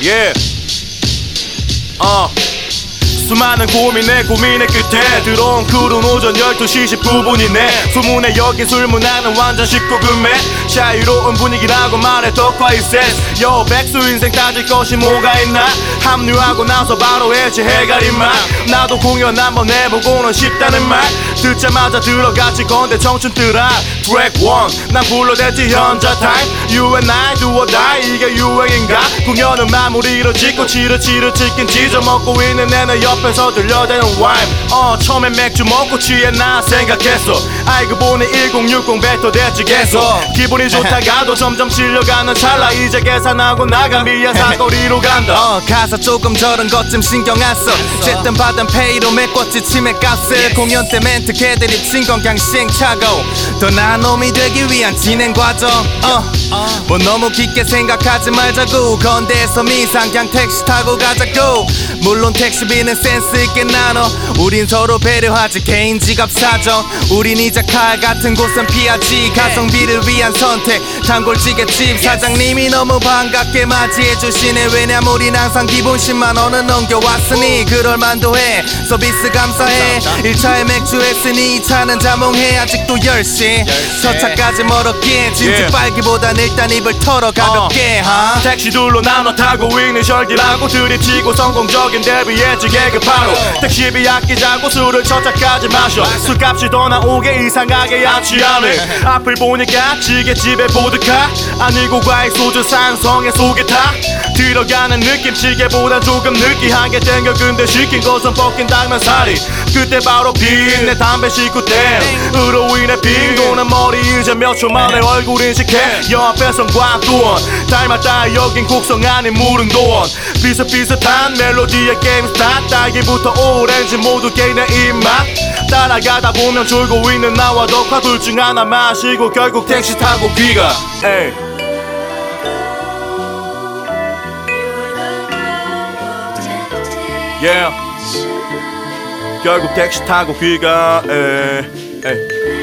Yeah. 어. 수많은 고민에 고민의 끝에 들어온 푸른 오전 12시 19분이네. 소문에 여긴 술문화는 완전 19금에 자유로운 분위기라고 말해 덕화이 센스 요 백수 인생 따질 것이 뭐가 있나? 합류하고 나서 바로 해지 해가린 말. 나도 공연 한번 해보고는 싶다는 말. 듣자마자 들어갔지 건데 청춘들아 트랙 1난 불러댔지 현자 타임. You and I do or die 이게 유행인가? 공연은 마무리로 짓고 치르치르 치킨 찢어 먹고 있는 내내 옆 에서 들려대는 와임 어 처음엔 맥주 먹고 취했나 생각했어. 알고 보니 1060 뱉어 대지 계속. 기분이 좋다가도 점점 질려가는 찰나. 이제 계산하고 나가 미안 사거리로 간다. 어 가사 조금 저런 것 좀 신경 안 써. 쨌든 받은 페이로 메꿨지 치맥 값을. 공연 때 멘트 개들이 친건 그냥 시행착오. 더 나은 놈이 되기 위한 진행 과정. 어뭐 너무 깊게 생각하지 말자고. 건대에서 미상 그냥 택시 타고 가자고. 물론 택시비는 센스 있게 나눠. 우린 서로 배려하지 개인 지갑 사정. 우린 이자 칼 같은 곳은 피하지 가성비를 위한 선택. 단골찌개 집 사장님이 너무 반갑게 맞이해 주시네. 왜냐면 우린 항상 기본 10만 원은 넘겨왔으니 그럴 만도 해. 서비스 감사해. 1차에 맥주 했으니 2차는 자몽해. 아직도 10시. 첫 차까지 멀었기에 진짜. 빨기보단 일단 입을 털어 가볍게 하? 택시 둘로 나눠 타고 있는 셜기라고 들이치고 성공적인 데뷔했지 계급하러 택시비 아끼자고 술을 첫 차까지 마셔. 술값이 더 나오게 이상하게 야취하네. 앞을 보니까 지게집에 보드카 아니고 과일 소주 산성에 속에 타. 들어가는 느낌 지게보단 조금 느끼하게 땡겨. 근데 시킨 것은 뻗긴 당면살이 그때 바로 빈내 담배 식구 땜으로 인해 빈 도는 머리 이제 몇 초 만에 얼굴 인식해. 옆에선 광두원 닮았다 여긴 곡성 아닌 무릉도원. 비슷비슷한 멜로디의 게임 스타트 딸기부터 오렌지 모두 개인의 입맛 따라가다 보면 졸고 있는 나와 덕화 둘 중 하나 마시고 결국 택시 타고 귀가 에이. Yeah. 결국 택시 타고 귀가 에이. 에이.